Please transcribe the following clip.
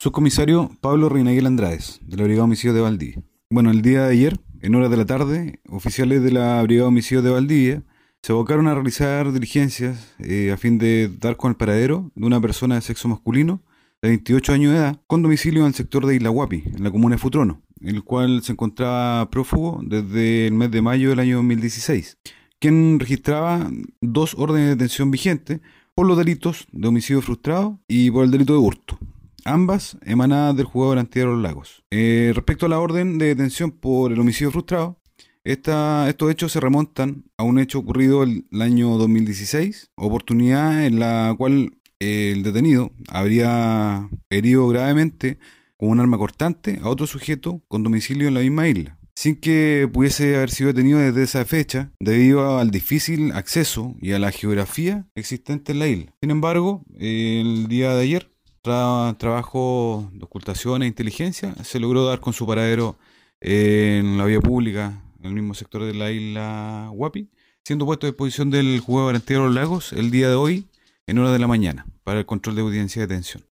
Subcomisario Pablo Reinaguel Andrades, de la Brigada de Homicidios de Valdivia. Bueno, el día de ayer, en horas de la tarde, oficiales de la Brigada de Homicidios de Valdivia se abocaron a realizar diligencias eh, a fin de dar con el paradero de una persona de sexo masculino de 28 años de edad con domicilio en el sector de Isla Guapi, en la comuna de Futrono, el cual se encontraba prófugo desde el mes de mayo del año 2016, quien registraba dos órdenes de detención vigentes por los delitos de homicidio frustrado y por el delito de hurto ambas emanadas del jugador los Lagos. Eh, respecto a la orden de detención por el homicidio frustrado, estos hechos se remontan a un hecho ocurrido el, el, año 2016, oportunidad en la cual el detenido habría herido gravemente con un arma cortante a otro sujeto con domicilio en la misma isla, sin que pudiese haber sido detenido desde esa fecha debido al difícil acceso y a la geografía existente en la isla. Sin embargo, el día de ayer trabajo de ocultación e inteligencia, se logró dar con su paradero en la vía pública, en el mismo sector de la isla Guapi, siendo puesto a disposición del jugador de los lagos el día de hoy en hora de la mañana para el control de audiencia y detención.